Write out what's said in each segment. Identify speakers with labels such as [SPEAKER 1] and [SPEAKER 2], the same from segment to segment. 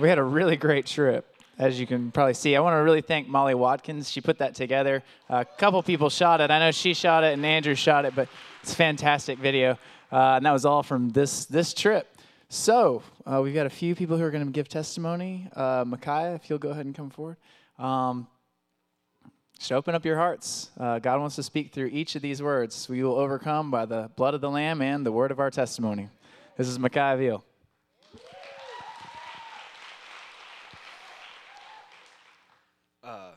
[SPEAKER 1] we had a really great trip. As you can probably see, I want to really thank Molly Watkins. She put that together. A couple people shot it. I know she shot it and Andrew shot it, but it's a fantastic video. Uh, and that was all from this this trip. So uh, we've got a few people who are going to give testimony. Uh, Micaiah, if you'll go ahead and come forward. Um, just open up your hearts. Uh, God wants to speak through each of these words. We will overcome by the blood of the Lamb and the word of our testimony. This is Micaiah Veal.
[SPEAKER 2] Uh,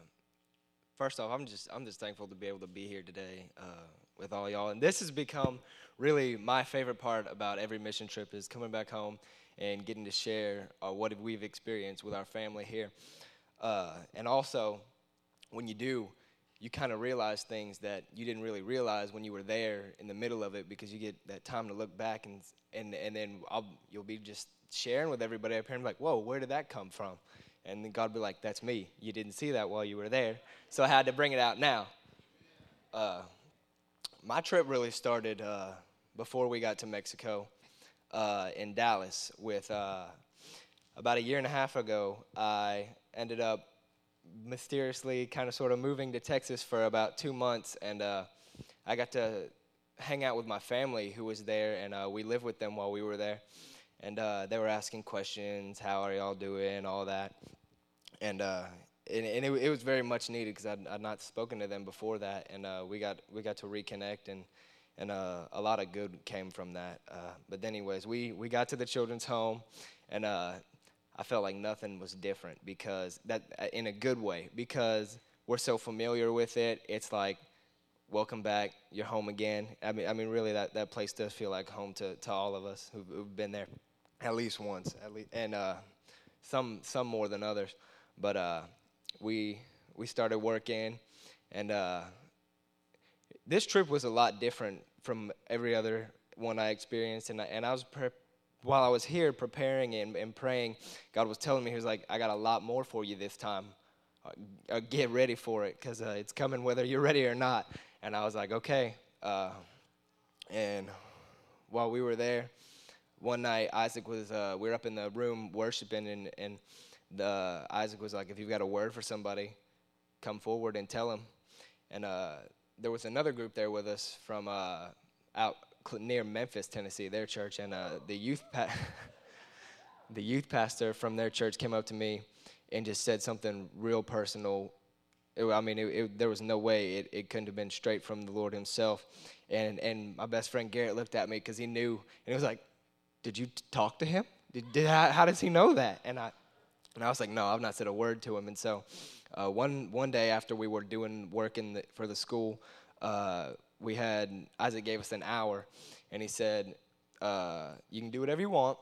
[SPEAKER 2] first off, I'm just I'm just thankful to be able to be here today uh, with all y'all, and this has become really my favorite part about every mission trip is coming back home and getting to share uh, what we've experienced with our family here, uh, and also when you do, you kind of realize things that you didn't really realize when you were there in the middle of it because you get that time to look back and and and then I'll, you'll be just sharing with everybody up here and like, whoa, where did that come from? And then God be like, that's me. You didn't see that while you were there, so I had to bring it out now. Uh, my trip really started uh, before we got to Mexico uh, in Dallas. With uh, about a year and a half ago, I ended up mysteriously kind of sort of moving to Texas for about two months, and uh, I got to hang out with my family who was there, and uh, we lived with them while we were there. And uh, they were asking questions, how are y'all doing, all that. And, uh, and, and it, it, was very much needed because I'd, I'd, not spoken to them before that, and uh, we, got, we got to reconnect, and, and uh, a lot of good came from that. but anyways, we, we got to the children's home, and I felt like nothing was different because that in a good way because we're so familiar with it. It's like welcome back, you're home again. I mean, I mean, really, that, that place does feel like home to, to all of us who've, who've been there at least once, at least, and uh, some some more than others. But uh, we we started working, and uh, this trip was a lot different from every other one I experienced, and I, and I was pre- while I was here preparing and, and praying, God was telling me, He was like, I got a lot more for you this time. Uh, uh get ready for it because uh, it's coming whether you're ready or not. And I was like, okay. Uh, and while we were there, one night Isaac was, uh, we were up in the room worshiping, and, and the, Isaac was like, if you've got a word for somebody, come forward and tell them. And uh, there was another group there with us from out near Memphis, Tennessee, their church, and uh, the youth pa- the youth pastor from their church came up to me and just said something real personal. It, I mean, it, it, there was no way it, it couldn't have been straight from the Lord Himself. And and my best friend Garrett looked at me because he knew, and he was like, "Did you talk to him? Did, did how, how, does he know that?" And I and I was like, "No, I've not said a word to him." And so uh, one one day after we were doing work in the, for the school. Uh, we had Isaac gave us an hour, and he said, uh, "You can do whatever you want,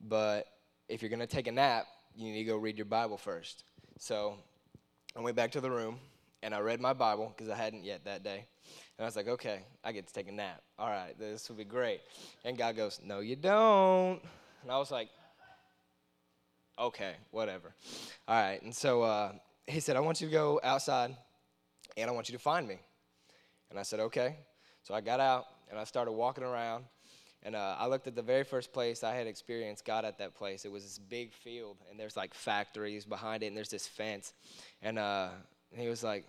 [SPEAKER 2] but if you're gonna take a nap, you need to go read your Bible first. So I went back to the room and I read my Bible because I hadn't yet that day. And I was like, okay, I get to take a nap. All right, this will be great. And God goes, no, you don't. And I was like, okay, whatever. All right. And so uh, he said, I want you to go outside and I want you to find me. And I said, okay. So I got out and I started walking around. And uh, I looked at the very first place I had experienced God at that place. It was this big field, and there's like factories behind it, and there's this fence. And, uh, he was like,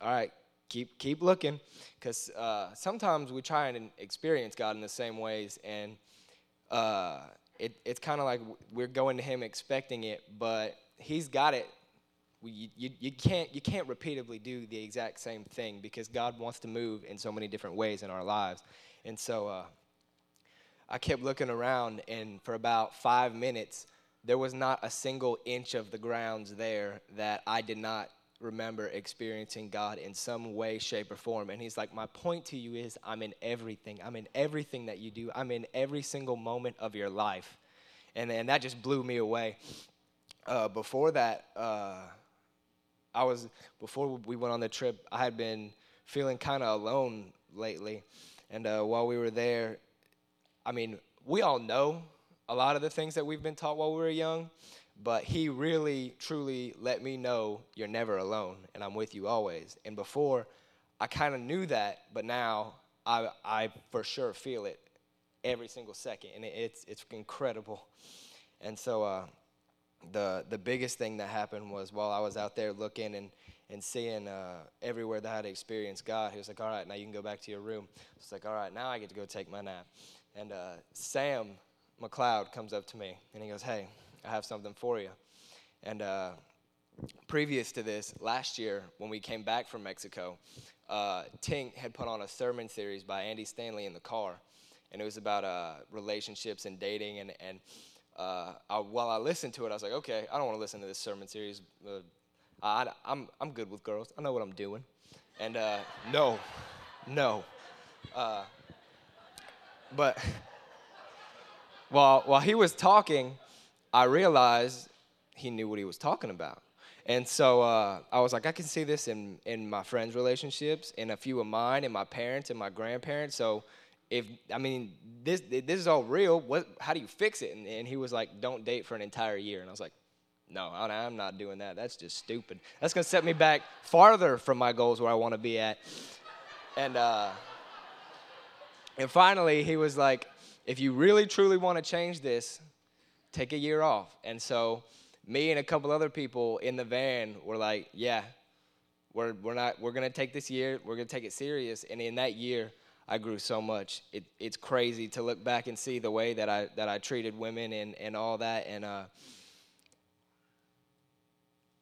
[SPEAKER 2] all right, keep keep looking, because uh, sometimes we try and experience God in the same ways, and uh, it, it's kind of like we're going to Him expecting it, but He's got it you, you, you, can't, you can't repeatedly do the exact same thing because God wants to move in so many different ways in our lives. And so uh, I kept looking around, and for about five minutes, there was not a single inch of the grounds there that I did not remember experiencing God in some way, shape, or form. And He's like, My point to you is, I'm in everything. I'm in everything that you do, I'm in every single moment of your life. And, and that just blew me away. Uh, before that, uh, I was before we went on the trip. I had been feeling kind of alone lately, and uh, while we were there, I mean, we all know a lot of the things that we've been taught while we were young, but he really, truly let me know you're never alone, and I'm with you always. And before, I kind of knew that, but now I, I for sure feel it every single second, and it's it's incredible. And so, uh, the the biggest thing that happened was while I was out there looking and and seeing uh, everywhere that I had experienced God, he was like, "All right, now you can go back to your room." It's like, "All right, now I get to go take my nap." And uh, Sam McLeod comes up to me and he goes, "Hey, I have something for you." And uh, previous to this, last year when we came back from Mexico, uh, Tink had put on a sermon series by Andy Stanley in the car, and it was about uh, relationships and dating. And, and uh, I, while I listened to it, I was like, okay, I don't want to listen to this sermon series. Uh, I, I'm, I'm good with girls. I know what I'm doing. And uh, no, no. Uh, but while, while he was talking, I realized he knew what he was talking about. And so uh, I was like, I can see this in, in my friends' relationships, in a few of mine, in my parents, and my grandparents. So if I mean this this is all real, what how do you fix it? And, and he was like, don't date for an entire year. And I was like, no, I'm not doing that. That's just stupid. That's gonna set me back farther from my goals where I want to be at. And uh, and finally, he was like, if you really truly want to change this, take a year off. And so me and a couple other people in the van were like, yeah, we're, we're not, we're going to take this year, we're going to take it serious. And in that year, I grew so much. It, it's crazy to look back and see the way that I, that I treated women and, and all that. And uh,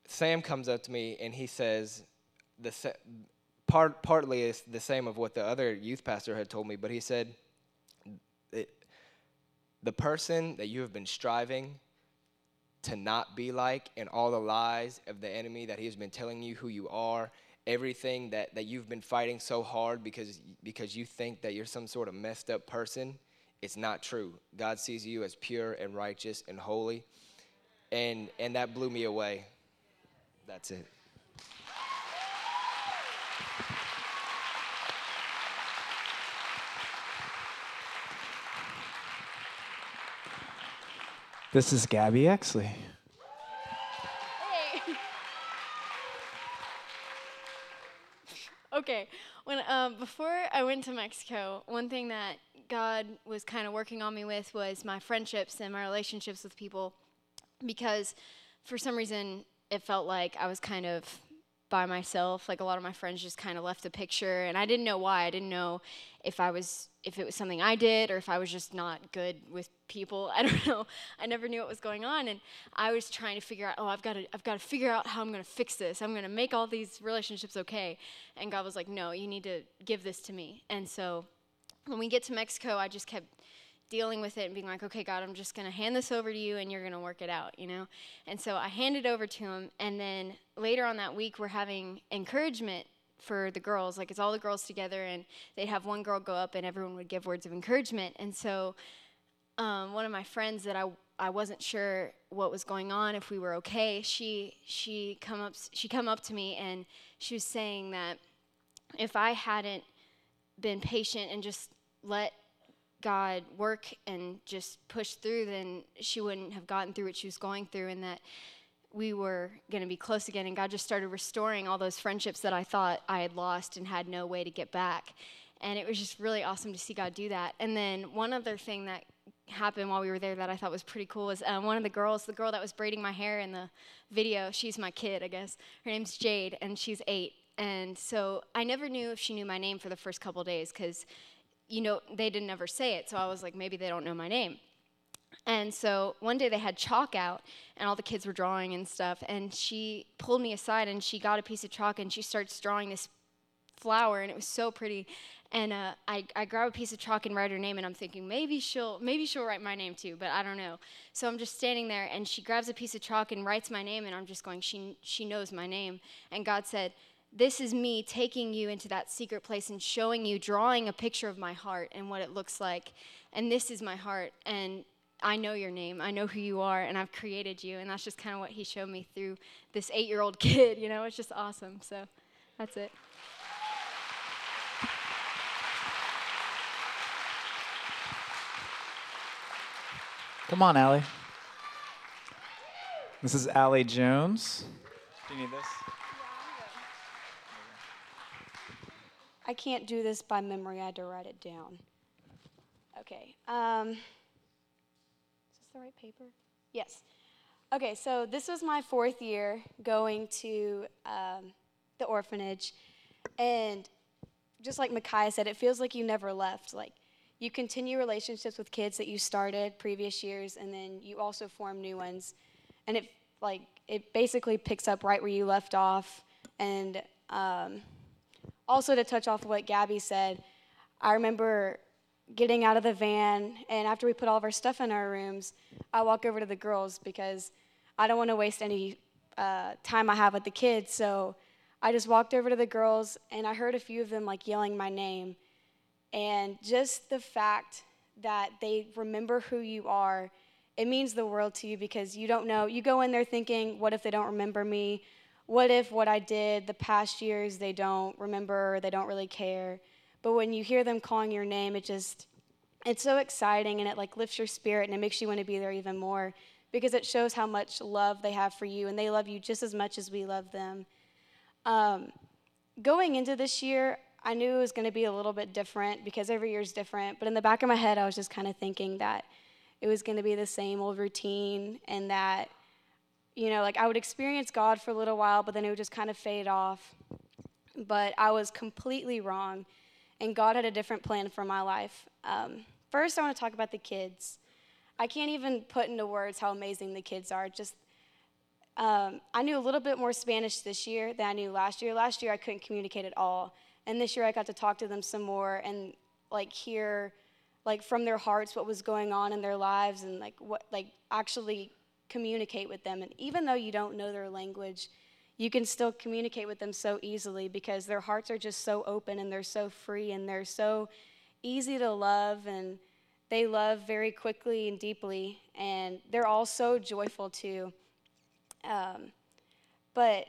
[SPEAKER 2] Sam comes up to me and he says, the part, partly is the same of what the other youth pastor had told me, but he said, the person that you have been striving to not be like and all the lies of the enemy that he has been telling you who you are everything that, that you've been fighting so hard because because you think that you're some sort of messed up person it's not true. God sees you as pure and righteous and holy. And and that blew me away. That's it
[SPEAKER 1] This is Gabby Exley. Hey.
[SPEAKER 3] okay, when um, before I went to Mexico, one thing that God was kind of working on me with was my friendships and my relationships with people, because for some reason it felt like I was kind of by myself. Like a lot of my friends just kind of left the picture, and I didn't know why. I didn't know if I was if it was something I did or if I was just not good with people. I don't know. I never knew what was going on, and I was trying to figure out. Oh, I've got to I've got to figure out how I'm going to fix this. I'm going to make all these relationships okay. And God was like, No, you need to give this to me. And so when we get to Mexico, I just kept dealing with it and being like, okay, God, I'm just going to hand this over to you and you're going to work it out, you know? And so I handed over to him. And then later on that week, we're having encouragement for the girls. Like it's all the girls together, and they'd have one girl go up and everyone would give words of encouragement. And so um, one of my friends that I I wasn't sure what was going on if we were okay. She she come up she come up to me and she was saying that if I hadn't been patient and just let God work and just push through, then she wouldn't have gotten through what she was going through, and that we were going to be close again. And God just started restoring all those friendships that I thought I had lost and had no way to get back. And it was just really awesome to see God do that. And then one other thing that happened while we were there that I thought was pretty cool was um, one of the girls, the girl that was braiding my hair in the video, she's my kid, I guess. Her name's Jade, and she's eight. And so I never knew if she knew my name for the first couple days because you know, they didn't ever say it. So I was like, maybe they don't know my name. And so one day they had chalk out, and all the kids were drawing and stuff. And she pulled me aside, and she got a piece of chalk, and she starts drawing this flower, and it was so pretty. And uh, I, I grab a piece of chalk and write her name, and I'm thinking maybe she'll maybe she'll write my name too, but I don't know. So I'm just standing there, and she grabs a piece of chalk and writes my name, and I'm just going, she she knows my name. And God said, this is me taking you into that secret place and showing you, drawing a picture of my heart and what it looks like. And this is my heart. And I know your name. I know who you are. And I've created you. And that's just kind of what he showed me through this eight year old kid. You know, it's just awesome. So that's it.
[SPEAKER 1] Come on, Allie. This is Allie Jones. Do you need this?
[SPEAKER 4] I can't do this by memory. I had to write it down. Okay. Um, is this the right paper? Yes. Okay, so this was my fourth year going to um, the orphanage, and just like Micaiah said, it feels like you never left. Like you continue relationships with kids that you started previous years, and then you also form new ones, and it like it basically picks up right where you left off. And um, also to touch off what Gabby said, I remember getting out of the van, and after we put all of our stuff in our rooms, I walk over to the girls because I don't want to waste any uh, time I have with the kids. So I just walked over to the girls, and I heard a few of them like yelling my name. And just the fact that they remember who you are, it means the world to you because you don't know. You go in there thinking, what if they don't remember me? What if what I did the past years they don't remember, they don't really care? But when you hear them calling your name, it just, it's so exciting and it like lifts your spirit and it makes you want to be there even more because it shows how much love they have for you, and they love you just as much as we love them. Um, going into this year, I knew it was going to be a little bit different because every year is different. But in the back of my head, I was just kind of thinking that it was going to be the same old routine and that, you know, like I would experience God for a little while, but then it would just kind of fade off. But I was completely wrong, and God had a different plan for my life. Um, first, I want to talk about the kids. I can't even put into words how amazing the kids are. Just um, I knew a little bit more Spanish this year than I knew last year. Last year I couldn't communicate at all, and this year I got to talk to them some more and like hear like from their hearts what was going on in their lives and like what like actually communicate with them. And even though you don't know their language, you can still communicate with them so easily because their hearts are just so open and they're so free and they're so easy to love and they love very quickly and deeply, and they're all so joyful too. Um, but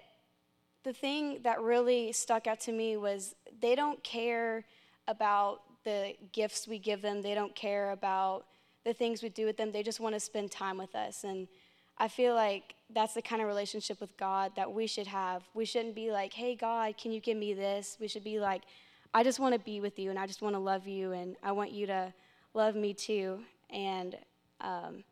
[SPEAKER 4] the thing that really stuck out to me was they don't care about the gifts we give them, they don't care about the things we do with them, they just want to spend time with us. And I feel like that's the kind of relationship with God that we should have. We shouldn't be like, hey, God, can you give me this? We should be like, I just want to be with you and I just want to love you and I want you to love me too. And um,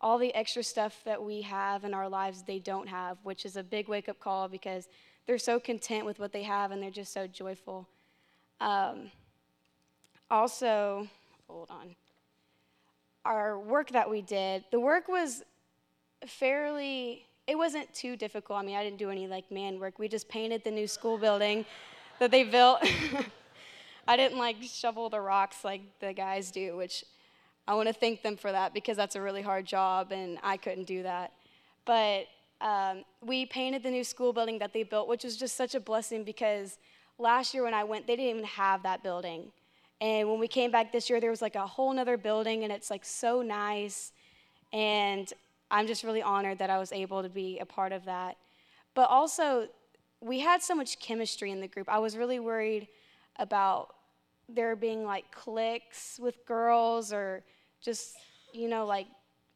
[SPEAKER 4] all the extra stuff that we have in our lives, they don't have, which is a big wake up call because they're so content with what they have and they're just so joyful. Um, also, hold on. Our work that we did, the work was fairly, it wasn't too difficult. I mean, I didn't do any like man work. We just painted the new school building that they built. I didn't like shovel the rocks like the guys do, which I want to thank them for that because that's a really hard job and I couldn't do that. But um, we painted the new school building that they built, which was just such a blessing because last year when I went, they didn't even have that building. And when we came back this year, there was like a whole nother building and it's like so nice. And I'm just really honored that I was able to be a part of that. But also, we had so much chemistry in the group. I was really worried about there being like cliques with girls or just, you know, like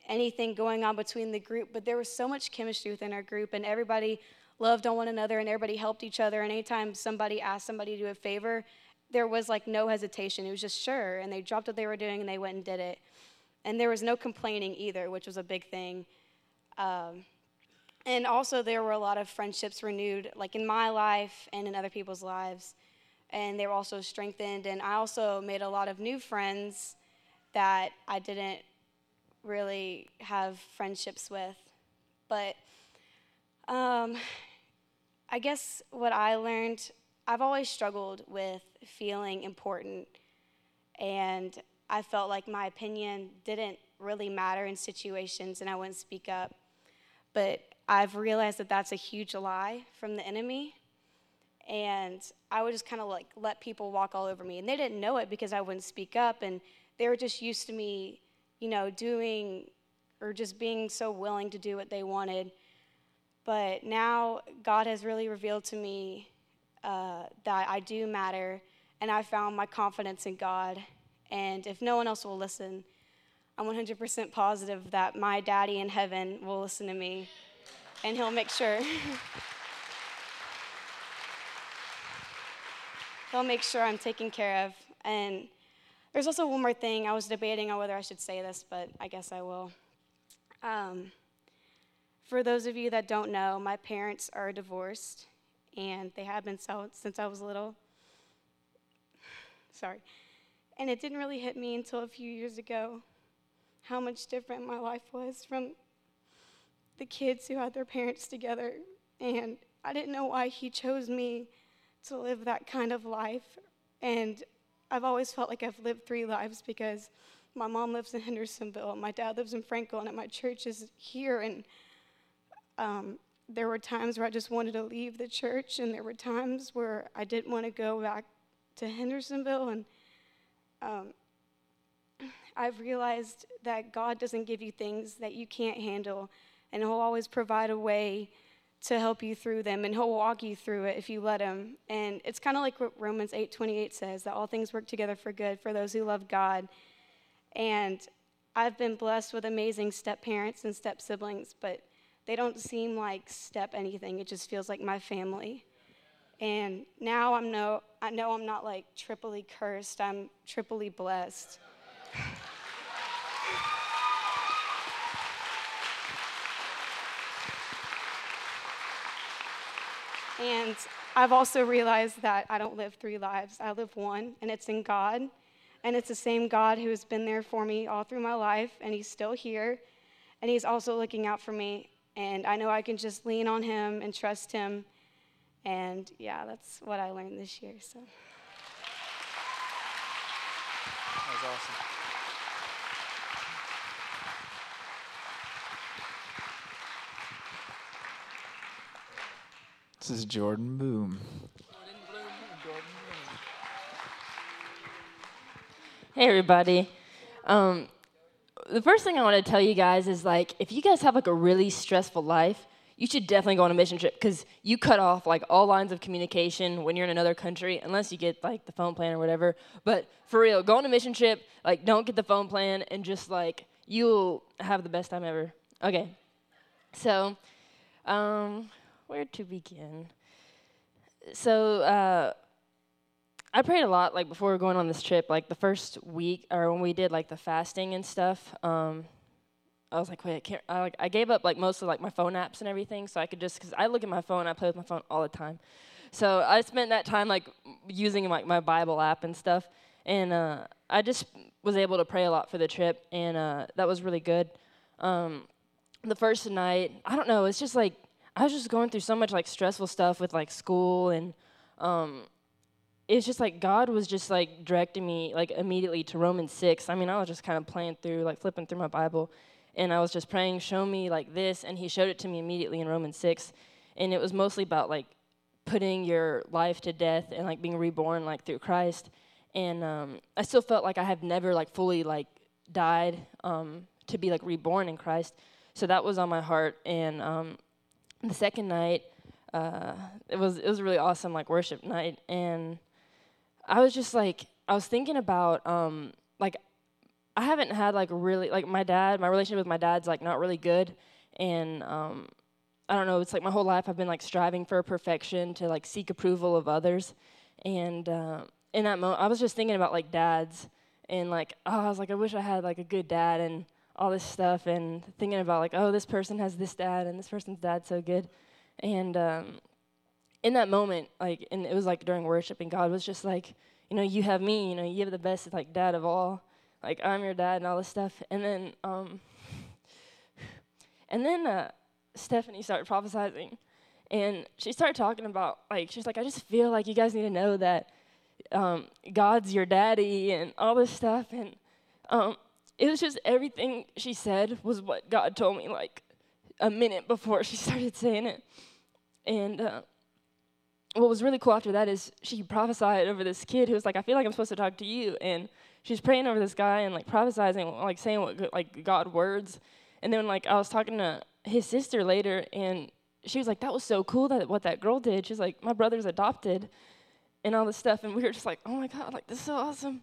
[SPEAKER 4] anything going on between the group. But there was so much chemistry within our group, and everybody loved on one another and everybody helped each other. And anytime somebody asked somebody to do a favor, there was like no hesitation. It was just sure. And they dropped what they were doing and they went and did it. And there was no complaining either, which was a big thing. Um, and also, there were a lot of friendships renewed, like in my life and in other people's lives and they were also strengthened. And I also made a lot of new friends that I didn't really have friendships with. But um, I guess what I learned, I've always struggled with feeling important. And I felt like my opinion didn't really matter in situations and I wouldn't speak up. But I've realized that that's a huge lie from the enemy and I would just kind of like let people walk all over me. And they didn't know it because I wouldn't speak up, and they were just used to me, you know, doing or just being so willing to do what they wanted. But now God has really revealed to me uh, that I do matter, and I found my confidence in God. And if no one else will listen, I'm 100% positive that my daddy in heaven will listen to me, and he'll make sure. He'll make sure I'm taken care of. And there's also one more thing. I was debating on whether I should say this, but I guess I will. Um, For those of you that don't know, my parents are divorced, and they have been so since I was little. Sorry. And it didn't really hit me until a few years ago how much different my life was from the kids who had their parents together. And I didn't know why he chose me to live that kind of life. And I've always felt like I've lived three lives because my mom lives in Hendersonville, my dad lives in Franklin, and my church is here. And um, there were times where I just wanted to leave the church, and there were times where I didn't want to go back to Hendersonville. And um, I've realized that God doesn't give you things that you can't handle, and He'll always provide a way to help you through them, and He'll walk you through it if you let Him. And it's kind of like what Romans 8:28 says that all things work together for good for those who love God. And I've been blessed with amazing step parents and step siblings, but they don't seem like step anything. It just feels like my family. And now I'm no, I know I'm not like triply cursed. I'm triply blessed. and I've also realized that I don't live three lives. I live one, and it's in God. And it's the same God who has been there for me all through my life, and He's still here. And He's also looking out for me. And I know I can just lean on Him and trust Him. And yeah, that's what I learned this year. So.
[SPEAKER 1] That was awesome. This is Jordan Boom.
[SPEAKER 5] Hey, everybody. Um, the first thing I want to tell you guys is like, if you guys have like a really stressful life, you should definitely go on a mission trip because you cut off like all lines of communication when you're in another country, unless you get like the phone plan or whatever. But for real, go on a mission trip. Like, don't get the phone plan, and just like you'll have the best time ever. Okay, so um, where to begin? So. Uh, I prayed a lot, like before going on this trip. Like the first week, or when we did like the fasting and stuff, um, I was like, wait, I can't. I, like, I gave up like most of like my phone apps and everything, so I could just because I look at my phone, I play with my phone all the time. So I spent that time like using like my Bible app and stuff, and uh, I just was able to pray a lot for the trip, and uh, that was really good. Um, the first night, I don't know, it's just like I was just going through so much like stressful stuff with like school and. Um, it's just like God was just like directing me like immediately to Romans 6. I mean, I was just kind of playing through, like flipping through my Bible, and I was just praying, show me like this, and He showed it to me immediately in Romans 6. And it was mostly about like putting your life to death and like being reborn like through Christ. And um, I still felt like I have never like fully like died um, to be like reborn in Christ. So that was on my heart. And um, the second night, uh, it was it was a really awesome like worship night and I was just like, I was thinking about, um, like, I haven't had like really like my dad. My relationship with my dad's like not really good, and um, I don't know. It's like my whole life I've been like striving for perfection to like seek approval of others, and uh, in that moment I was just thinking about like dads, and like oh I was like I wish I had like a good dad and all this stuff, and thinking about like oh this person has this dad and this person's dad's so good, and um, in that moment, like, and it was like during worship, and God was just like, you know, you have me, you know, you have the best, like, dad of all. Like, I'm your dad and all this stuff. And then, um, and then uh, Stephanie started prophesying, and she started talking about, like, she's like, I just feel like you guys need to know that um, God's your daddy and all this stuff. And um, it was just everything she said was what God told me, like, a minute before she started saying it. And, uh, what was really cool after that is she prophesied over this kid who was like, I feel like I'm supposed to talk to you. And she's praying over this guy and like prophesizing, like saying what like God words. And then like I was talking to his sister later, and she was like, "That was so cool that what that girl did." She's like, "My brother's adopted," and all this stuff. And we were just like, "Oh my god, like this is so awesome!"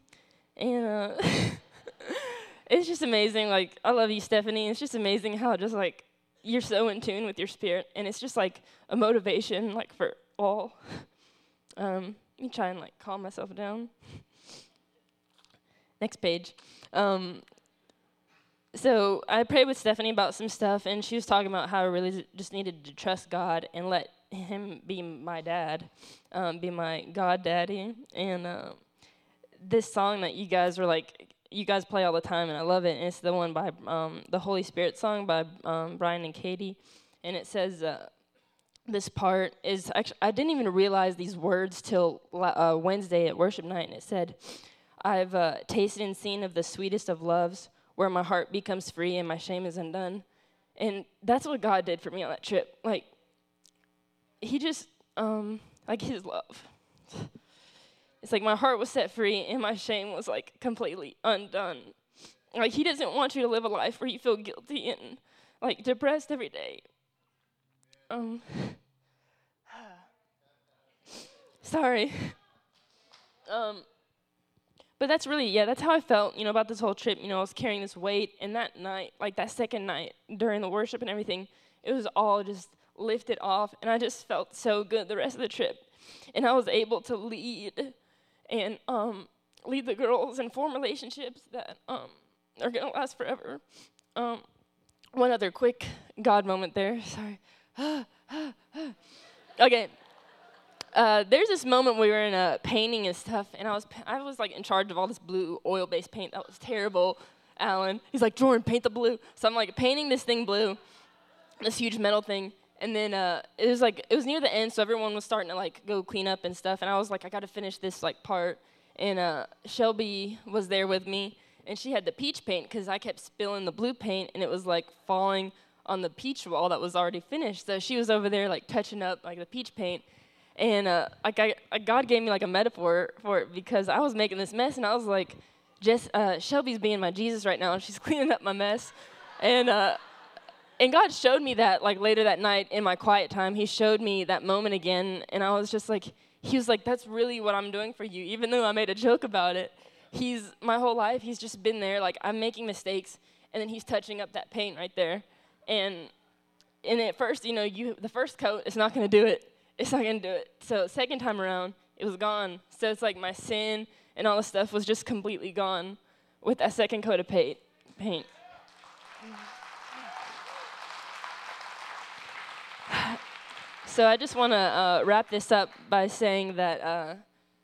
[SPEAKER 5] And uh, it's just amazing. Like I love you, Stephanie. It's just amazing how just like you're so in tune with your spirit, and it's just like a motivation, like for all. Um, let me try and like calm myself down. Next page. Um, so I prayed with Stephanie about some stuff, and she was talking about how I really just needed to trust God and let Him be my dad, um, be my God daddy. And uh, this song that you guys were like, you guys play all the time, and I love it. And it's the one by um, the Holy Spirit song by um, Brian and Katie, and it says. Uh, this part is actually I didn't even realize these words till uh, Wednesday at worship night, and it said, "I've uh, tasted and seen of the sweetest of loves, where my heart becomes free and my shame is undone." And that's what God did for me on that trip. Like, He just, um, like His love. It's like my heart was set free and my shame was like completely undone. Like He doesn't want you to live a life where you feel guilty and like depressed every day um, sorry. Um, but that's really, yeah, that's how I felt, you know, about this whole trip. You know, I was carrying this weight, and that night, like that second night during the worship and everything, it was all just lifted off, and I just felt so good the rest of the trip. And I was able to lead and um, lead the girls and form relationships that um, are going to last forever. Um, one other quick God moment there, sorry. okay. Uh, there's this moment we were in a painting and stuff, and I was I was like in charge of all this blue oil-based paint. That was terrible. Alan, he's like Jordan, paint the blue. So I'm like painting this thing blue, this huge metal thing, and then uh, it was like it was near the end, so everyone was starting to like go clean up and stuff, and I was like I got to finish this like part, and uh, Shelby was there with me, and she had the peach paint because I kept spilling the blue paint, and it was like falling on the peach wall that was already finished. So she was over there like touching up like the peach paint, and uh, like I, God gave me like a metaphor for it because I was making this mess, and I was like, uh, Shelby's being my Jesus right now, and she's cleaning up my mess, and uh, and God showed me that like later that night in my quiet time. He showed me that moment again, and I was just like, He was like, that's really what I'm doing for you, even though I made a joke about it. He's my whole life. He's just been there. Like I'm making mistakes, and then He's touching up that paint right there and and at first, you know, you the first coat it's not going to do it. It's not going to do it. So second time around, it was gone. So it's like my sin and all the stuff was just completely gone with that second coat of paint. Paint. so I just want to uh, wrap this up by saying that, uh,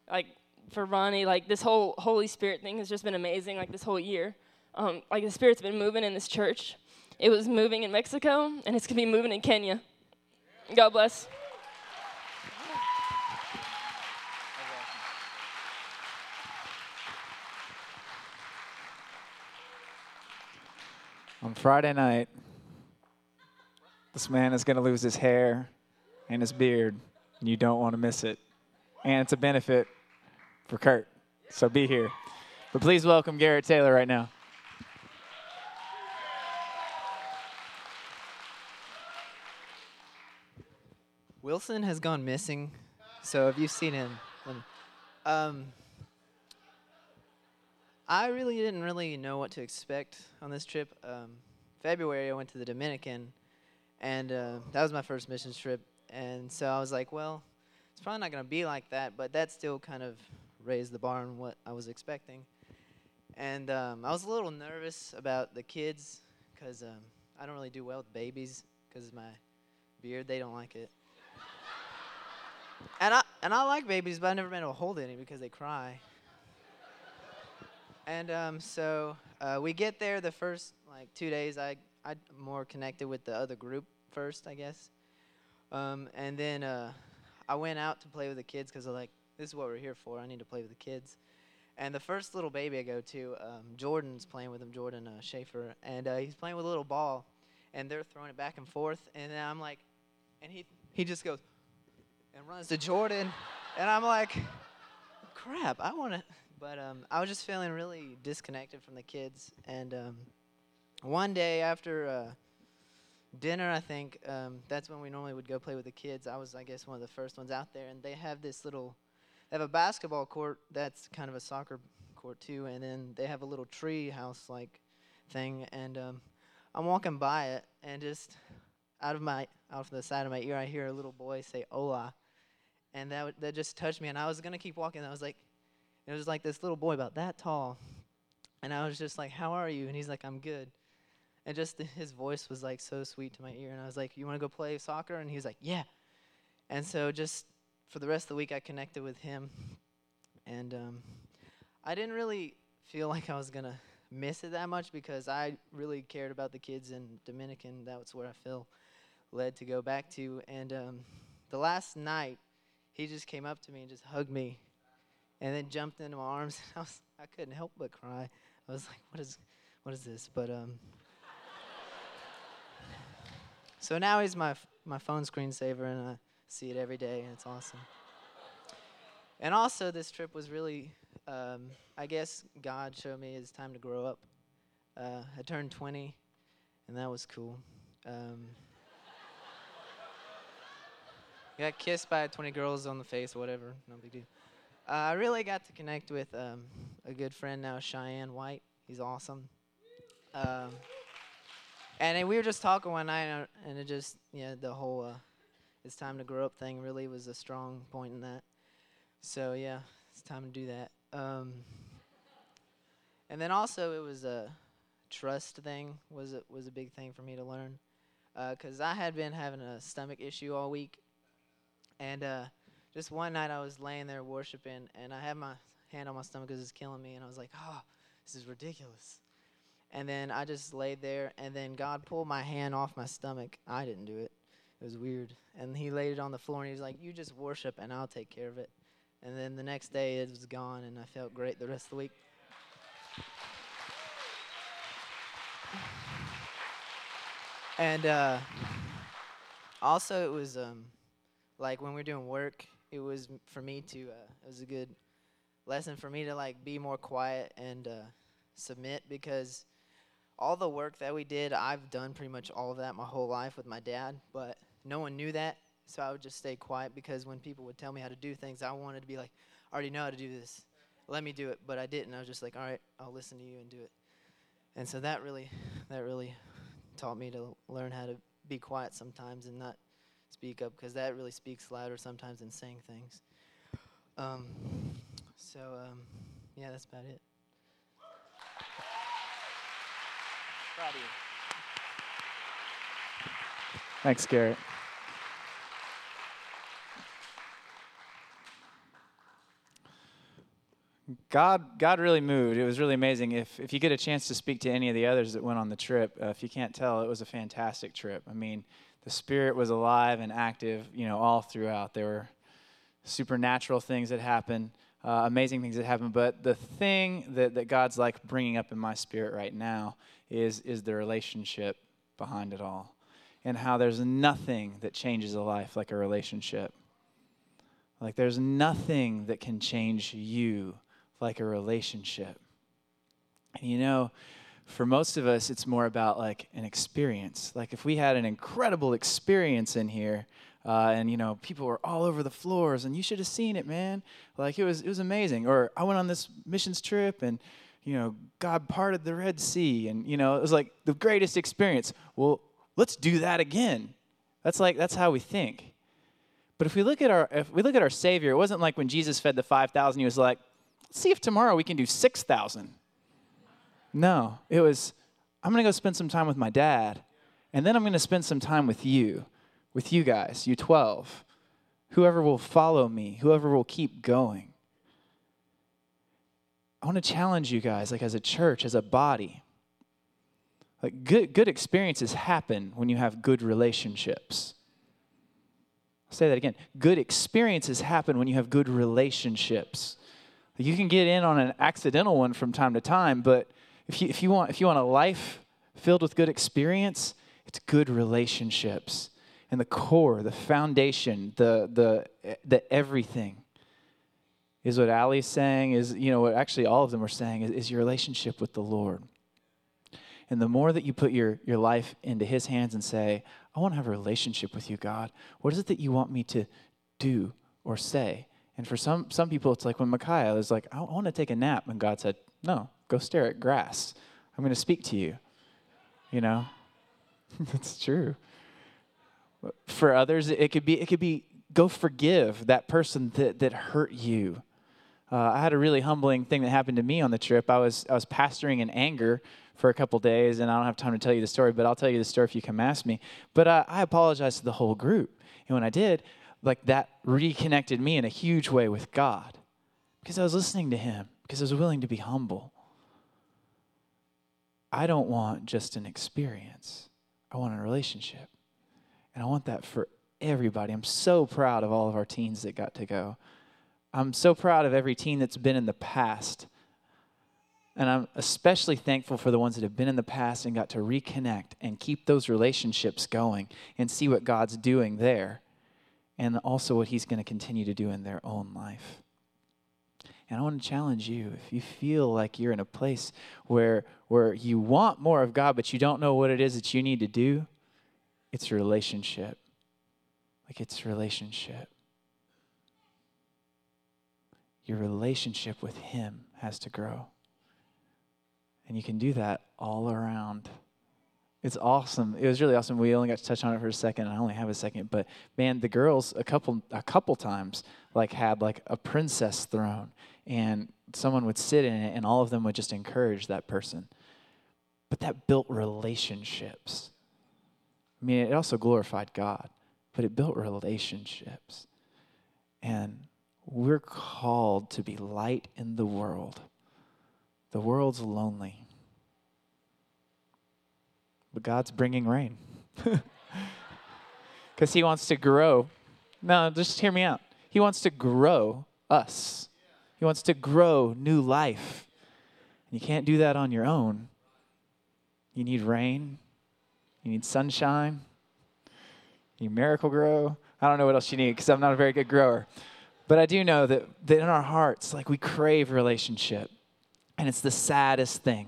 [SPEAKER 5] like, for Ronnie, like this whole Holy Spirit thing has just been amazing. Like this whole year, um, like the Spirit's been moving in this church. It was moving in Mexico, and it's going to be moving in Kenya. God bless.
[SPEAKER 1] On Friday night, this man is going to lose his hair and his beard, and you don't want to miss it. And it's a benefit for Kurt, so be here. But please welcome Garrett Taylor right now.
[SPEAKER 6] Wilson has gone missing. So have you seen him? Um, I really didn't really know what to expect on this trip. Um, February, I went to the Dominican, and uh, that was my first missions trip. And so I was like, well, it's probably not going to be like that, but that still kind of raised the bar on what I was expecting. And um, I was a little nervous about the kids because um, I don't really do well with babies because my beard, they don't like it and I and I like babies, but I've never been able to hold any because they cry. And um, so uh, we get there the first like two days. I I more connected with the other group first, I guess. Um, and then uh, I went out to play with the kids because I'm like, this is what we're here for. I need to play with the kids. And the first little baby I go to, um, Jordan's playing with him, Jordan uh, Schaefer, and uh, he's playing with a little ball, and they're throwing it back and forth. And then I'm like, and he he just goes, and runs to Jordan. And I'm like, crap, I want to. But um, I was just feeling really disconnected from the kids. And um, one day after uh, dinner, I think, um, that's when we normally would go play with the kids. I was, I guess, one of the first ones out there. And they have this little, they have a basketball court that's kind of a soccer court too. And then they have a little tree house like thing. And um, I'm walking by it and just out of my out of the side of my ear, I hear a little boy say "Hola," and that that just touched me. And I was gonna keep walking. I was like, it was like this little boy about that tall, and I was just like, "How are you?" And he's like, "I'm good." and just his voice was like so sweet to my ear. And I was like, "You want to go play soccer?" And he was like, "Yeah." And so just for the rest of the week, I connected with him, and um, I didn't really feel like I was gonna miss it that much because I really cared about the kids in Dominican. that was where I feel led to go back to. And um, the last night, he just came up to me and just hugged me, and then jumped into my arms. I was I couldn't help but cry. I was like, "What is, what is this?" But um. So now he's my my phone screensaver, and I see it every day, and it's awesome. And also, this trip was really, um, I guess, God showed me it's time to grow up. Uh, I turned 20, and that was cool. Um, got kissed by 20 girls on the face, whatever, no big deal. Uh, I really got to connect with um, a good friend now, Cheyenne White. He's awesome. Um, and we were just talking one night, uh, and it just, yeah, the whole uh, it's time to grow up thing really was a strong point in that. So, yeah, it's time to do that. Um, and then also, it was a trust thing was a, was a big thing for me to learn. Because I had been having a stomach issue all week. And uh, just one night, I was laying there worshiping, and I had my hand on my stomach because it's killing me. And I was like, oh, this is ridiculous. And then I just laid there, and then God pulled my hand off my stomach. I didn't do it. It was weird. And he laid it on the floor, and he was like, You just worship, and I'll take care of it. And then the next day, it was gone, and I felt great the rest of the week. And uh, also, it was um, like when we were doing work, it was for me to, uh, it was a good lesson for me to like be more quiet and uh, submit because all the work that we did, I've done pretty much all of that my whole life with my dad, but no one knew that. So I would just stay quiet because when people would tell me how to do things, I wanted to be like, I already know how to do this. Let me do it. But I didn't. I was just like, all right, I'll listen to you and do it. And so that really, that really taught me to learn how to be quiet sometimes and not speak up because that really speaks louder sometimes than saying things. Um, so um, yeah, that's about it.
[SPEAKER 1] Proud of you. Thanks, Garrett. God, God really moved. It was really amazing. If, if you get a chance to speak to any of the others that went on the trip, uh, if you can't tell, it was a fantastic trip. I mean, the Spirit was alive and active, you know, all throughout. There were supernatural things that happened, uh, amazing things that happened. But the thing that, that God's like bringing up in my spirit right now is, is the relationship behind it all and how there's nothing that changes a life like a relationship. Like there's nothing that can change you like a relationship. And you know, for most of us, it's more about like an experience. Like if we had an incredible experience in here, uh, and you know, people were all over the floors, and you should have seen it, man. Like it was, it was amazing. Or I went on this missions trip, and you know, God parted the Red Sea, and you know, it was like the greatest experience. Well, let's do that again. That's like that's how we think. But if we look at our if we look at our Savior, it wasn't like when Jesus fed the five thousand, he was like, let's see if tomorrow we can do six thousand. No, it was, I'm gonna go spend some time with my dad, and then I'm gonna spend some time with you, with you guys, you 12. Whoever will follow me, whoever will keep going. I want to challenge you guys, like as a church, as a body. Like good, good experiences happen when you have good relationships. I'll say that again. Good experiences happen when you have good relationships. You can get in on an accidental one from time to time, but if you, if you, want, if you want a life filled with good experience, it's good relationships. And the core, the foundation, the, the, the everything is what Allie's saying, is, you know, what actually all of them are saying is, is your relationship with the Lord. And the more that you put your, your life into His hands and say, I want to have a relationship with you, God, what is it that you want me to do or say? And for some, some people, it's like when Micaiah was like, I want to take a nap. And God said, No, go stare at grass. I'm going to speak to you. You know? That's true. For others, it could be, it could be go forgive that person that, that hurt you. Uh, I had a really humbling thing that happened to me on the trip. I was I was pastoring in anger for a couple days, and I don't have time to tell you the story, but I'll tell you the story if you come ask me. But uh, I apologized to the whole group, and when I did, like that reconnected me in a huge way with God because I was listening to Him because I was willing to be humble. I don't want just an experience. I want a relationship. And I want that for everybody. I'm so proud of all of our teens that got to go. I'm so proud of every teen that's been in the past. And I'm especially thankful for the ones that have been in the past and got to reconnect and keep those relationships going and see what God's doing there and also what He's going to continue to do in their own life. And I want to challenge you if you feel like you're in a place where, where you want more of God, but you don't know what it is that you need to do, it's relationship. Like it's relationship. Your relationship with Him has to grow. And you can do that all around. It's awesome. It was really awesome. We only got to touch on it for a second, I only have a second. But man, the girls a couple a couple times like had like a princess throne, and someone would sit in it, and all of them would just encourage that person. But that built relationships. I mean, it also glorified God, but it built relationships. And we're called to be light in the world. The world's lonely, but God's bringing rain. Because He wants to grow. No, just hear me out. He wants to grow us, He wants to grow new life. You can't do that on your own. You need rain, you need sunshine, you need Miracle-Gro. I don't know what else you need because I'm not a very good grower. But I do know that, that in our hearts, like we crave relationship. And it's the saddest thing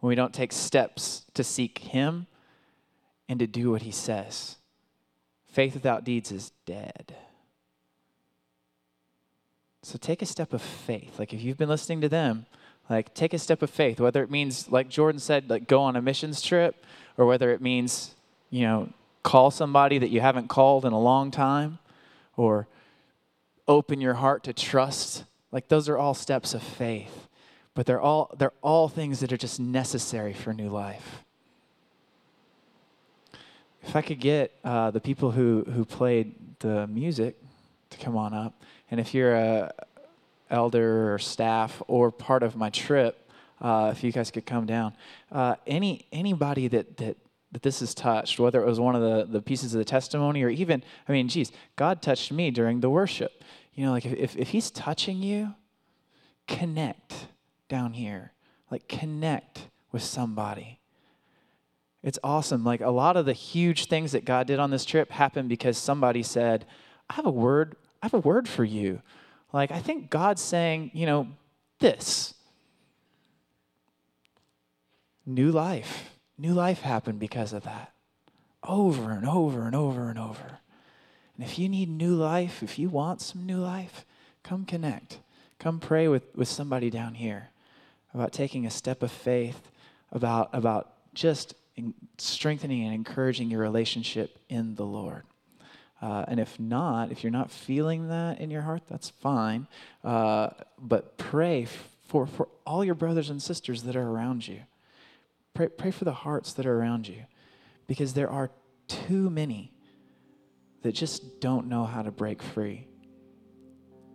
[SPEAKER 1] when we don't take steps to seek Him and to do what He says. Faith without deeds is dead. So take a step of faith. Like if you've been listening to them, like take a step of faith, whether it means, like Jordan said, like go on a missions trip, or whether it means, you know, call somebody that you haven't called in a long time, or open your heart to trust. Like those are all steps of faith. But they're all they're all things that are just necessary for new life. If I could get uh, the people who who played the music to come on up, and if you're a elder or staff or part of my trip, uh, if you guys could come down, uh, any anybody that that that this has touched, whether it was one of the, the pieces of the testimony or even, I mean, geez, God touched me during the worship. You know, like if, if He's touching you, connect down here. Like connect with somebody. It's awesome. Like a lot of the huge things that God did on this trip happened because somebody said, I have a word, I have a word for you. Like I think God's saying, you know, this. New life. New life happened because of that. Over and over and over and over. And if you need new life, if you want some new life, come connect. Come pray with, with somebody down here about taking a step of faith, about, about just strengthening and encouraging your relationship in the Lord. Uh, and if not, if you're not feeling that in your heart, that's fine. Uh, but pray for, for all your brothers and sisters that are around you. Pray, pray for the hearts that are around you because there are too many that just don't know how to break free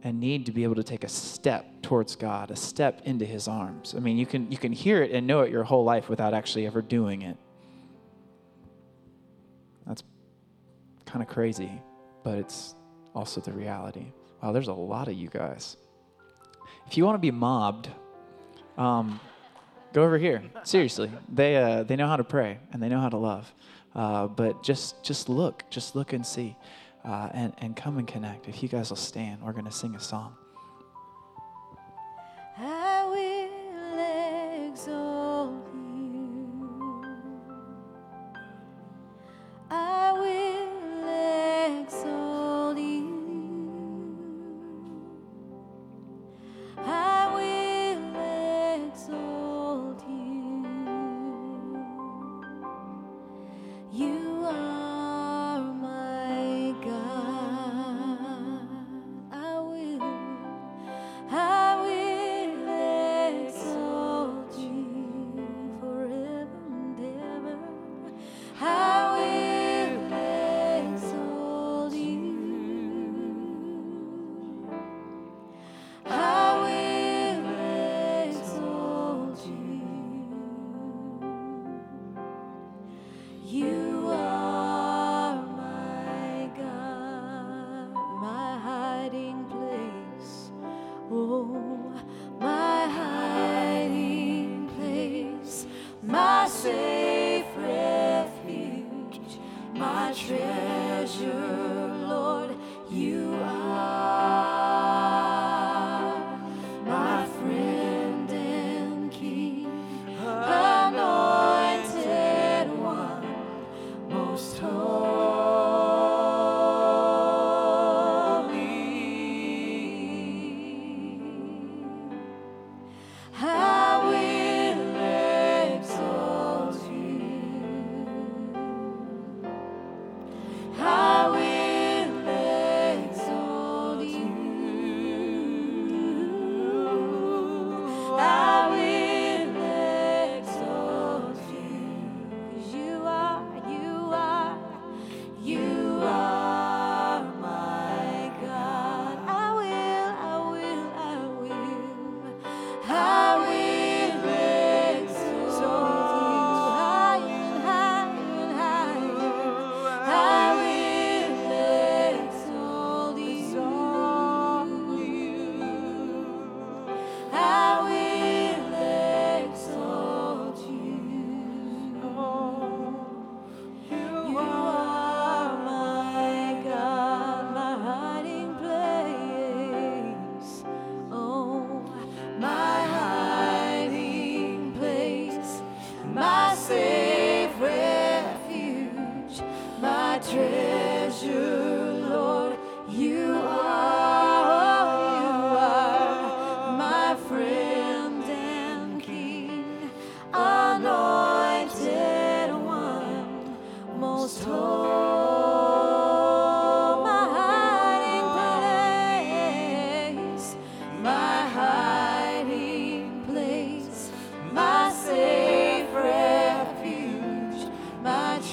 [SPEAKER 1] and need to be able to take a step towards God, a step into his arms. I mean, you can you can hear it and know it your whole life without actually ever doing it. Kind of crazy, but it's also the reality. Wow, there's a lot of you guys. If you want to be mobbed, um, go over here. Seriously, they uh, they know how to pray and they know how to love. Uh, but just just look, just look and see, uh, and and come and connect. If you guys will stand, we're gonna sing a song.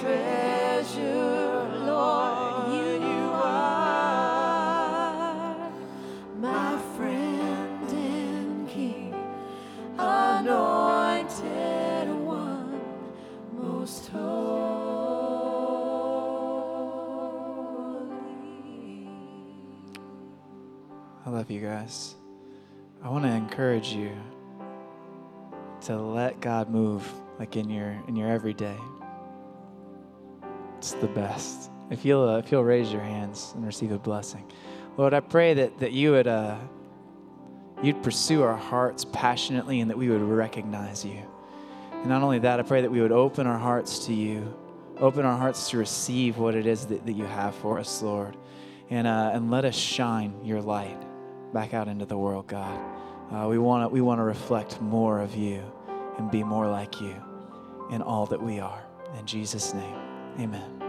[SPEAKER 7] You my friend and king, anointed one most holy.
[SPEAKER 1] I love you guys. I want to encourage you to let God move like in your in your everyday. It's the best. If you'll uh, if you'll raise your hands and receive a blessing, Lord, I pray that that you would uh, you'd pursue our hearts passionately and that we would recognize you. And not only that, I pray that we would open our hearts to you, open our hearts to receive what it is that, that you have for us, Lord, and uh, and let us shine your light back out into the world, God. Uh, we want to we want to reflect more of you and be more like you in all that we are. In Jesus' name, Amen.